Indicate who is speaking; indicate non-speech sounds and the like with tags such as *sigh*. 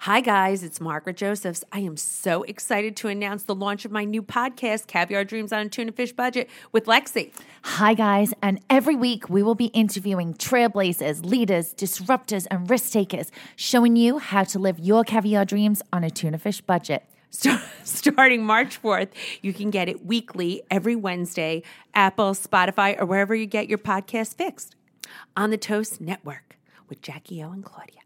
Speaker 1: Hi, guys, it's Margaret Josephs. I am so excited to announce the launch of my new podcast, Caviar Dreams on a Tuna Fish Budget, with Lexi.
Speaker 2: Hi, guys, and every week we will be interviewing trailblazers, leaders, disruptors, and risk takers, showing you how to live your caviar dreams on a tuna fish budget. *laughs*
Speaker 1: Starting March 4th, you can get it weekly every Wednesday, Apple, Spotify, or wherever you get your podcast fixed on the Toast Network with Jackie O and Claudia.